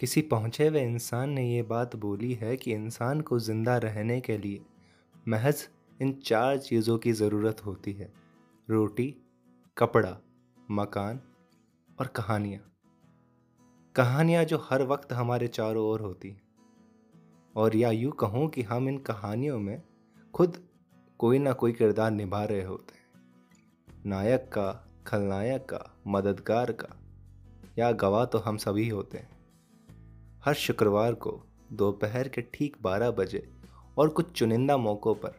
किसी पहुँचे हुए इंसान ने ये बात बोली है कि इंसान को ज़िंदा रहने के लिए महज इन चार चीज़ों की ज़रूरत होती है, रोटी, कपड़ा, मकान और कहानियाँ। कहानियाँ जो हर वक्त हमारे चारों ओर होती हैं। और या यूँ कहूँ कि हम इन कहानियों में खुद कोई ना कोई किरदार निभा रहे होते हैं। नायक का, खलनायक का, मददगार का, या गवाह तो हम सभी होते हैं। हर शुक्रवार को दोपहर के ठीक 12 बजे और कुछ चुनिंदा मौक़ों पर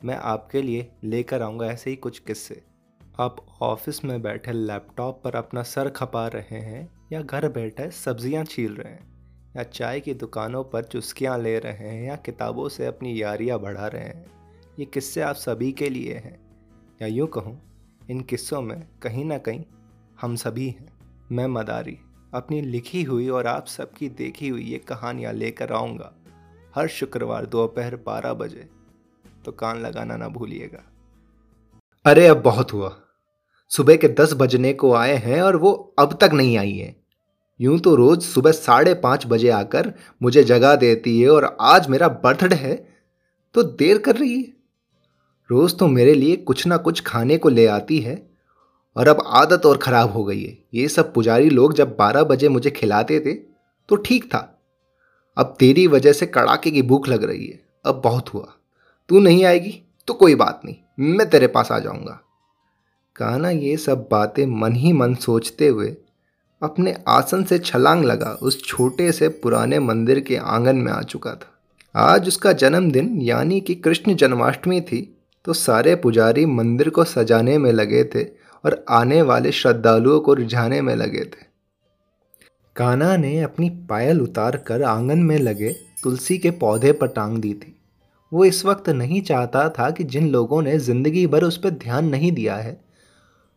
मैं आपके लिए लेकर आऊँगा ऐसे ही कुछ किस्से। आप ऑफ़िस में बैठे लैपटॉप पर अपना सर खपा रहे हैं या घर बैठे सब्ज़ियाँ छील रहे हैं या चाय की दुकानों पर चुस्कियाँ ले रहे हैं या किताबों से अपनी यारियाँ बढ़ा रहे हैं, ये किस्से आप सभी के लिए हैं। या यूँ कहूँ, इन किस्सों में कहीं ना कहीं हम सभी हैं, मैं मदारी। अपनी लिखी हुई और आप सबकी देखी हुई ये कहानियाँ लेकर आऊँगा। हर शुक्रवार दोपहर बारह बजे। तो कान लगाना ना भूलिएगा। अरे अब बहुत हुआ। सुबह के दस बजने को आए हैं और वो अब तक नहीं आई है। यूँ तो रोज सुबह साढ़े पाँच बजे आकर मुझे जगा देती है और आज मेरा बर्थडे है। तो देर कर रही है। रोज तो मेरे लिए कुछ ना कुछ खाने को ले आती है। और अब आदत और ख़राब हो गई है। ये सब पुजारी लोग जब बारह बजे मुझे खिलाते थे तो ठीक था। अब तेरी वजह से कड़ाके की भूख लग रही है। अब बहुत हुआ। तू नहीं आएगी तो कोई बात नहीं। मैं तेरे पास आ जाऊँगा। काना, ये सब बातें मन ही मन सोचते हुए अपने आसन से छलांग लगा। उस छोटे से पुराने मंदिर के आँगन में आ चुका था। आज उसका जन्मदिन, यानी कि कृष्ण जन्माष्टमी थी तो सारे पुजारी मंदिर को सजाने में लगे थे। और आने वाले श्रद्धालुओं को रिझाने में लगे थे। काना ने अपनी पायल उतार कर आँगन में लगे तुलसी के पौधे पर टांग दी थी। वो इस वक्त नहीं चाहता था कि जिन लोगों ने ज़िंदगी भर उस पर ध्यान नहीं दिया है,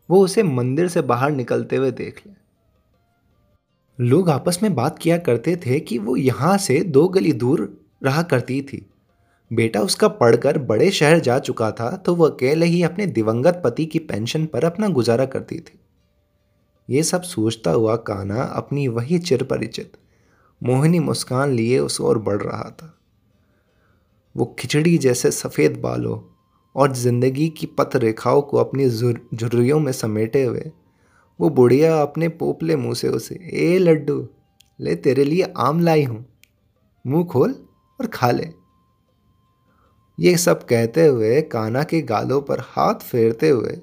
वो उसे मंदिर से बाहर निकलते हुए देख लें। लोग आपस में बात किया करते थे कि वो यहाँ से दो गली दूर रहा करती थी। बेटा उसका पढ़कर बड़े शहर जा चुका था तो वह अकेले ही अपने दिवंगत पति की पेंशन पर अपना गुजारा करती थी। ये सब सोचता हुआ काना अपनी वही चिर परिचित मोहिनी मुस्कान लिए उस ओर बढ़ रहा था। वो खिचड़ी जैसे सफ़ेद बालों और ज़िंदगी की पथ रेखाओं को अपनी झुर्रियों में समेटे हुए, वो बुढ़िया अपने पोपले मुँह से उसे, ए लड्डू, ले तेरे लिए आम लाई हूँ। मुँह खोल और खा ले। ये सब कहते हुए काना के गालों पर हाथ फेरते हुए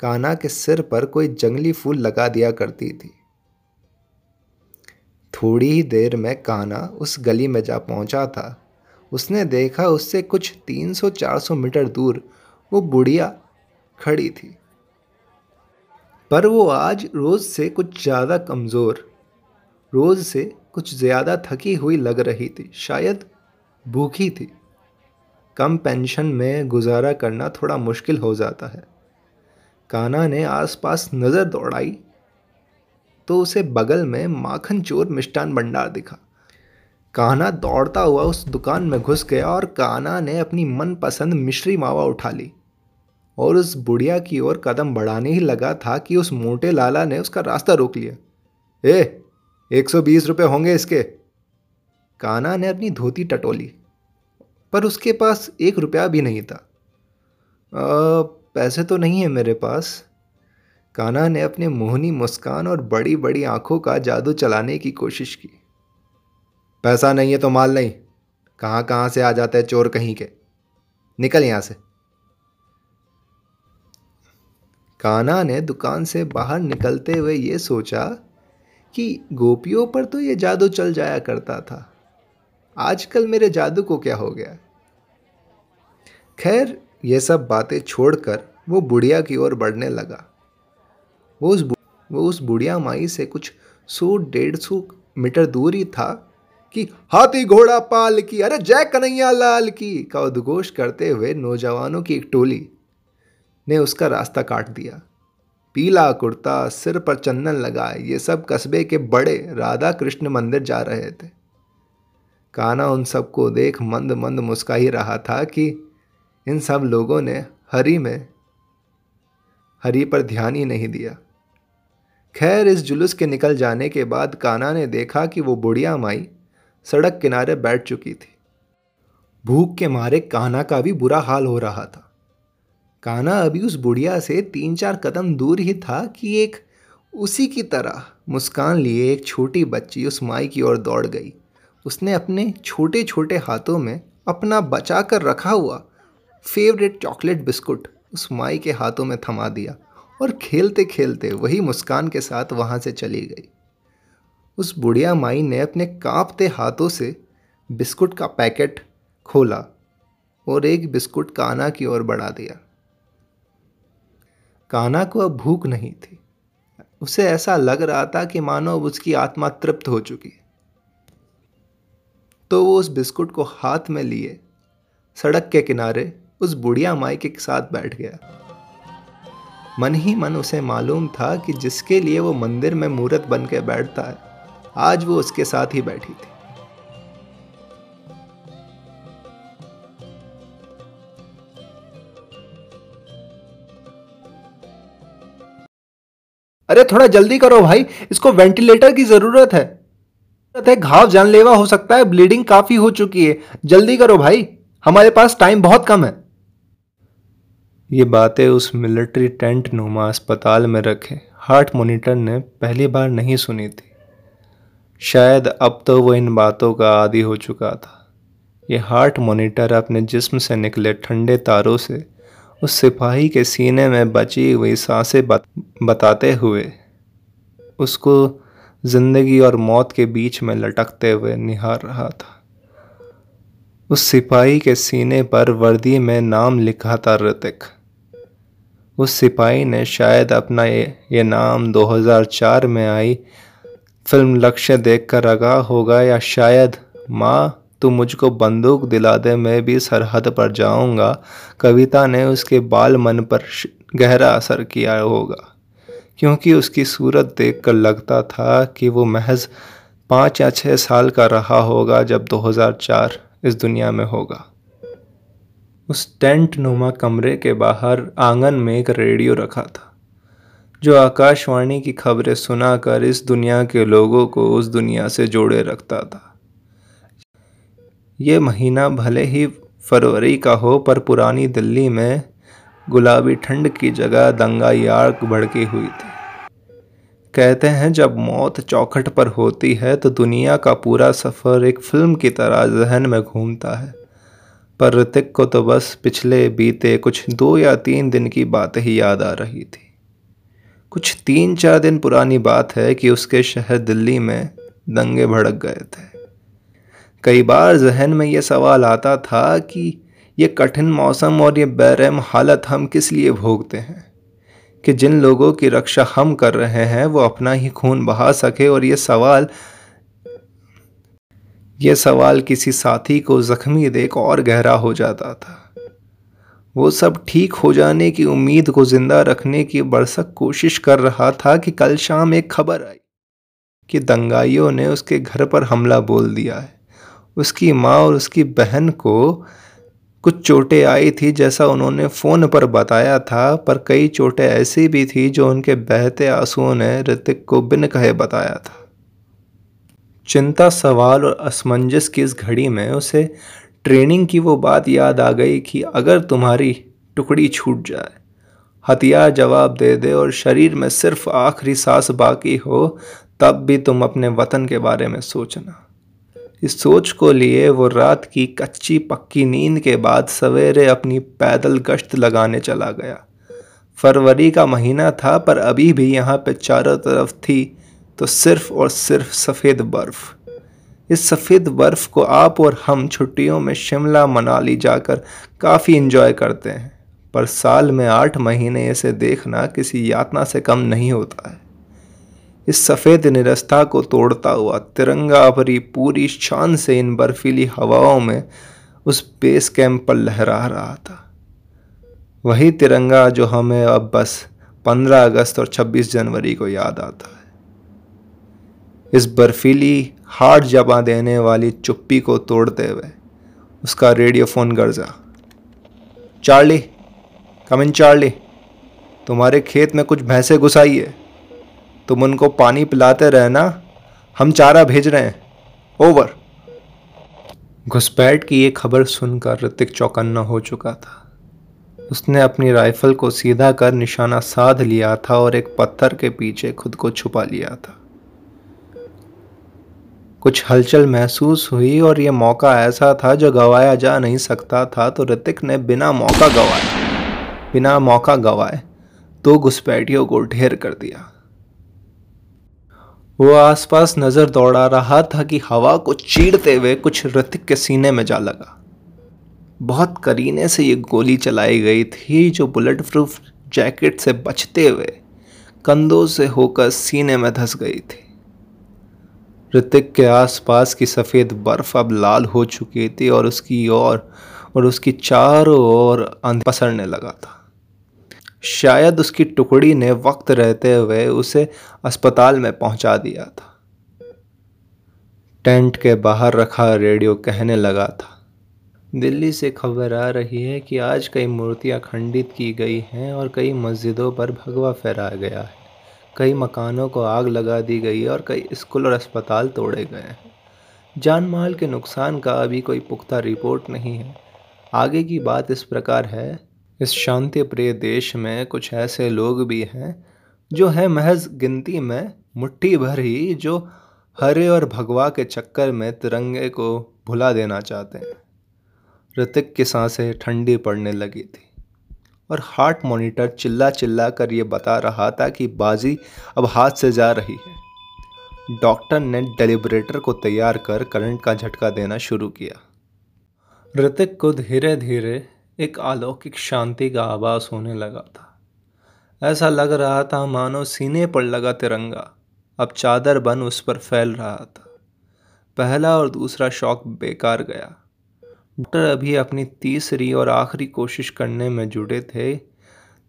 काना के सिर पर कोई जंगली फूल लगा दिया करती थी। थोड़ी ही देर में काना उस गली में जा पहुँचा था। उसने देखा उससे कुछ 300-400 मीटर दूर वो बुढ़िया खड़ी थी। पर वो आज रोज़ से कुछ ज़्यादा कमज़ोर, रोज़ से कुछ ज़्यादा थकी हुई लग रही थी, शायद भूखी थी। कम पेंशन में गुजारा करना थोड़ा मुश्किल हो जाता है। काना ने आसपास नज़र दौड़ाई तो उसे बगल में माखन चोर मिष्टान भंडार दिखा। काना दौड़ता हुआ उस दुकान में घुस गया और काना ने अपनी मनपसंद मिश्री मावा उठा ली और उस बुढ़िया की ओर कदम बढ़ाने ही लगा था कि उस मोटे लाला ने उसका रास्ता रोक लिया। ए, एक सौ बीस रुपये होंगे इसके। काना ने अपनी धोती टटोली पर उसके पास एक रुपया भी नहीं था। आ, पैसे तो नहीं है मेरे पास। काना ने अपने मोहनी मुस्कान और बड़ी बड़ी आँखों का जादू चलाने की कोशिश की। पैसा नहीं है तो माल नहीं। कहाँ कहाँ से आ जाता है चोर कहीं के? निकल यहाँ से। काना ने दुकान से बाहर निकलते हुए ये सोचा कि गोपियों पर तो ये जादू चल जाया करता था। आजकल मेरे जादू को क्या हो गया? खैर, ये सब बातें छोड़कर वो बुढ़िया की ओर बढ़ने लगा। वो उस वो उस बुढ़िया माई से कुछ सौ डेढ़ सौ मीटर दूर ही था कि, हाथी घोड़ा पाल की, अरे जय कन्हैया लाल की, का उद्घोष करते हुए नौजवानों की एक टोली ने उसका रास्ता काट दिया। पीला कुर्ता, सिर पर चंदन लगाए, ये सब कस्बे के बड़े राधा कृष्ण मंदिर जा रहे थे। काना उन सबको देख मंद मंद मुस्का ही रहा था कि इन सब लोगों ने हरी में, हरी पर ध्यान ही नहीं दिया। खैर, इस जुलूस के निकल जाने के बाद काना ने देखा कि वो बुढ़िया माई सड़क किनारे बैठ चुकी थी। भूख के मारे काना का भी बुरा हाल हो रहा था। काना अभी उस बुढ़िया से तीन चार कदम दूर ही था कि एक उसी की तरह मुस्कान लिए एक छोटी बच्ची उस माई की ओर दौड़ गई। उसने अपने छोटे छोटे हाथों में अपना बचा कर रखा हुआ फेवरेट चॉकलेट बिस्कुट उस माई के हाथों में थमा दिया और खेलते खेलते वही मुस्कान के साथ वहाँ से चली गई। उस बुढ़िया माई ने अपने कांपते हाथों से बिस्कुट का पैकेट खोला और एक बिस्कुट काना की ओर बढ़ा दिया। काना को अब भूख नहीं थी। उसे ऐसा लग रहा था कि मानो अब उसकी आत्मा तृप्त हो चुकी तो वो उस बिस्कुट को हाथ में लिए, सड़क के किनारे उस बुढ़िया माई के साथ बैठ गया। मन ही मन उसे मालूम था कि जिसके लिए वो मंदिर में मूर्त बन के बैठता है, आज वो उसके साथ ही बैठी थी। अरे थोड़ा जल्दी करो भाई, इसको वेंटिलेटर की ज़रूरत है। है घाव जानलेवा हो सकता है ब्लीडिंग काफ़ी हो चुकी है। जल्दी करो भाई हमारे पास टाइम बहुत कम है। ये बातें उस मिलिट्री टेंट नुमा अस्पताल में रखे। हार्ट मॉनिटर ने पहली बार नहीं सुनी थी। शायद अब तो वो इन बातों का आदि हो चुका था। ये हार्ट मॉनिटर अपने जिस्म से निकले ठंडे तारों से उस सिपाही के सीने में बची हुई साँसें बत, बताते हुए उसको ज़िंदगी और मौत के बीच में लटकते हुए निहार रहा था। उस सिपाही के सीने पर वर्दी में नाम लिखा था ऋतिक। उस सिपाही ने शायद अपना ये, ये नाम 2004 में आई फ़िल्म लक्ष्य देखकर रगा होगा या शायद माँ तू मुझको बंदूक दिला दे मैं भी सरहद पर जाऊँगा। कविता ने उसके बाल मन पर गहरा असर किया होगा। क्योंकि उसकी सूरत देखकर लगता था कि वो महज पाँच या छः साल का रहा होगा जब 2004 इस दुनिया में होगा। उस टेंट नुमा कमरे के बाहर आँगन में एक रेडियो रखा था, जो आकाशवाणी की खबरें सुनाकर इस दुनिया के लोगों को उस दुनिया से जोड़े रखता था। ये महीना भले ही फरवरी का हो, पर पुरानी दिल्ली में गुलाबी ठंड की जगह दंगा आग भड़की हुई थी। कहते हैं, जब मौत चौखट पर होती है तो दुनिया का पूरा सफ़र एक फ़िल्म की तरह जहन में घूमता है। पर ऋतिक को तो बस पिछले बीते कुछ दो या तीन दिन की बात ही याद आ रही थी। कुछ तीन चार दिन पुरानी बात है कि उसके शहर दिल्ली में दंगे भड़क गए थे। कई बार जहन में ये सवाल आता था कि ये कठिन मौसम और ये बैरम हालत हम किस लिए भोगते हैं? कि जिन लोगों की रक्षा हम कर रहे हैं, वो अपना ही खून बहा सके और ये सवाल ये सवाल किसी साथी को जख्मी देख और गहरा हो जाता था। वो सब ठीक हो जाने की उम्मीद को ज़िंदा रखने की बरसक कोशिश कर रहा था कि कल शाम एक खबर आई कि दंगाइयों ने उसके घर पर हमला बोल दिया है। उसकी माँ और उसकी बहन को कुछ चोटें आई थी जैसा उन्होंने फ़ोन पर बताया था, पर कई चोटें ऐसी भी थी जो उनके बहते आंसुओं ने ऋतिक को बिन कहे बताया था। चिंता, सवाल और असमंजस की इस घड़ी में उसे ट्रेनिंग की वो बात याद आ गई कि अगर तुम्हारी टुकड़ी छूट जाए, हथियार जवाब दे दे और शरीर में सिर्फ़ आखिरी सांस बाकी हो, तब भी तुम अपने वतन के बारे में सोचना। इस सोच को लिए वो रात की कच्ची पक्की नींद के बाद सवेरे अपनी पैदल गश्त लगाने चला गया। फरवरी का महीना था, पर अभी भी यहाँ पे चारों तरफ़ थी तो सिर्फ़ और सिर्फ़ सफ़ेद बर्फ़। इस सफ़ेद बर्फ़ को आप और हम छुट्टियों में शिमला, मनाली जाकर काफ़ी इन्जॉय करते हैं। पर साल में आठ महीने इसे देखना किसी यातना से कम नहीं होता है। इस सफ़ेद निरस्ता को तोड़ता हुआ तिरंगा भरी पूरी शान से इन बर्फीली हवाओं में उस बेस कैंप पर लहरा रहा था। वही तिरंगा जो हमें अब बस 15 अगस्त और 26 जनवरी को याद आता है। इस बर्फीली हार्ट जबा देने वाली चुप्पी को तोड़ते हुए उसका रेडियोफोन गर्जा। चार्ली, कम इन चार्ली, तुम्हारे खेत में कुछ भैंसे घुसाई है। तुम उनको पानी पिलाते रहना। हम चारा भेज रहे हैं। ओवर घुसपैठ की ये खबर सुनकर ऋतिक चौकन्ना हो चुका था। उसने अपनी राइफल को सीधा कर निशाना साध लिया था और एक पत्थर के पीछे खुद को छुपा लिया था। कुछ हलचल महसूस हुई और यह मौका ऐसा था, जो गवाया जा नहीं सकता था तो ऋतिक ने बिना मौका गवाए, बिना मौका गवाए दो घुसपैठियों को ढेर कर दिया। वो आसपास नज़र दौड़ा रहा था कि हवा को चीरते हुए कुछ ऋतिक के सीने में जा लगा। बहुत करीने से ये गोली चलाई गई थी जो बुलेट प्रूफ जैकेट से बचते हुए कंधों से होकर सीने में धस गई थी। ऋतिक के आसपास की सफ़ेद बर्फ़ अब लाल हो चुकी थी और उसकी ओर और उसकी चारों ओर अंध पसरने लगा था। शायद उसकी टुकड़ी ने वक्त रहते हुए उसे अस्पताल में पहुँचा दिया था। टेंट के बाहर रखा रेडियो कहने लगा था। दिल्ली से खबर आ रही है कि आज कई मूर्तियाँ खंडित की गई हैं और कई मस्जिदों पर भगवा फहराया गया है। कई मकानों को आग लगा दी गई है और कई स्कूल और अस्पताल तोड़े गए हैं। जान माल के नुकसान का अभी कोई पुख्ता रिपोर्ट नहीं है। आगे की बात इस प्रकार है इस शांति प्रिय देश में कुछ ऐसे लोग भी हैं, जो है महज गिनती में मुट्ठी भर ही, जो हरे और भगवा के चक्कर में तिरंगे को भुला देना चाहते हैं। ऋतिक की साँसें ठंडी पड़ने लगी थी और हार्ट मॉनिटर चिल्ला चिल्ला कर ये बता रहा था कि बाजी अब हाथ से जा रही है। डॉक्टर ने डेलिब्रेटर को तैयार कर करंट का झटका देना शुरू किया। ऋतिक को धीरे धीरे एक अलौकिक शांति का आभास होने लगा था। ऐसा लग रहा था मानो सीने पर लगा तिरंगा। अब चादर बन उस पर फैल रहा था। पहला और दूसरा शौक बेकार गया। डॉक्टर अभी अपनी तीसरी और आखिरी कोशिश करने में जुड़े थे,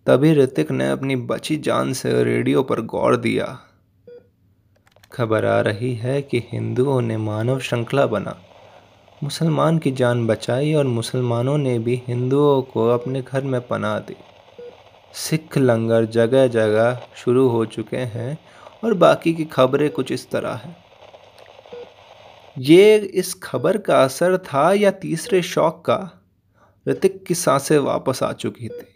तभी ऋतिक ने अपनी बची जान से रेडियो पर गौर दिया। खबर आ रही है कि हिंदुओं ने मानव श्रृंखला बना। मुसलमान की जान बचाई और मुसलमानों ने भी हिंदुओं को अपने घर में पना दी। सिख लंगर जगह जगह शुरू हो चुके हैं और बाकी की खबरें कुछ इस तरह हैं। ये इस खबर का असर था या तीसरे शौक का? ऋतिक की साँसें वापस आ चुकी थी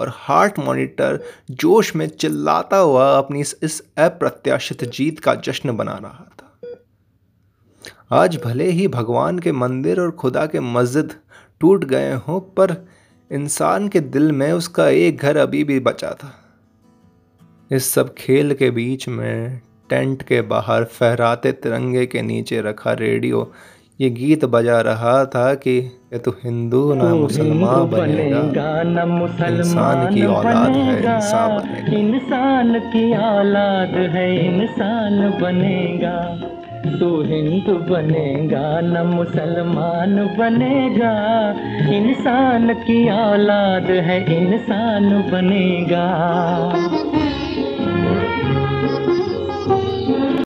और हार्ट मॉनिटर जोश में चिल्लाता हुआ अपनी इस, अप्रत्याशित जीत का जश्न बना रहा था। आज भले ही भगवान के मंदिर और खुदा के मस्जिद टूट गए हों पर इंसान के दिल में उसका एक घर अभी भी बचा था। इस सब खेल के बीच में टेंट के बाहर फहराते तिरंगे के नीचे रखा रेडियो ये गीत बजा रहा था कि ये तो हिंदू ना मुसलमान बनेगा। इंसान की औलाद है इंसान बनेगा। इंसान की औलाद है इंसान बनेगा। तू हिंदू बनेगा न मुसलमान बनेगा। इंसान की औलाद है इंसान बनेगा।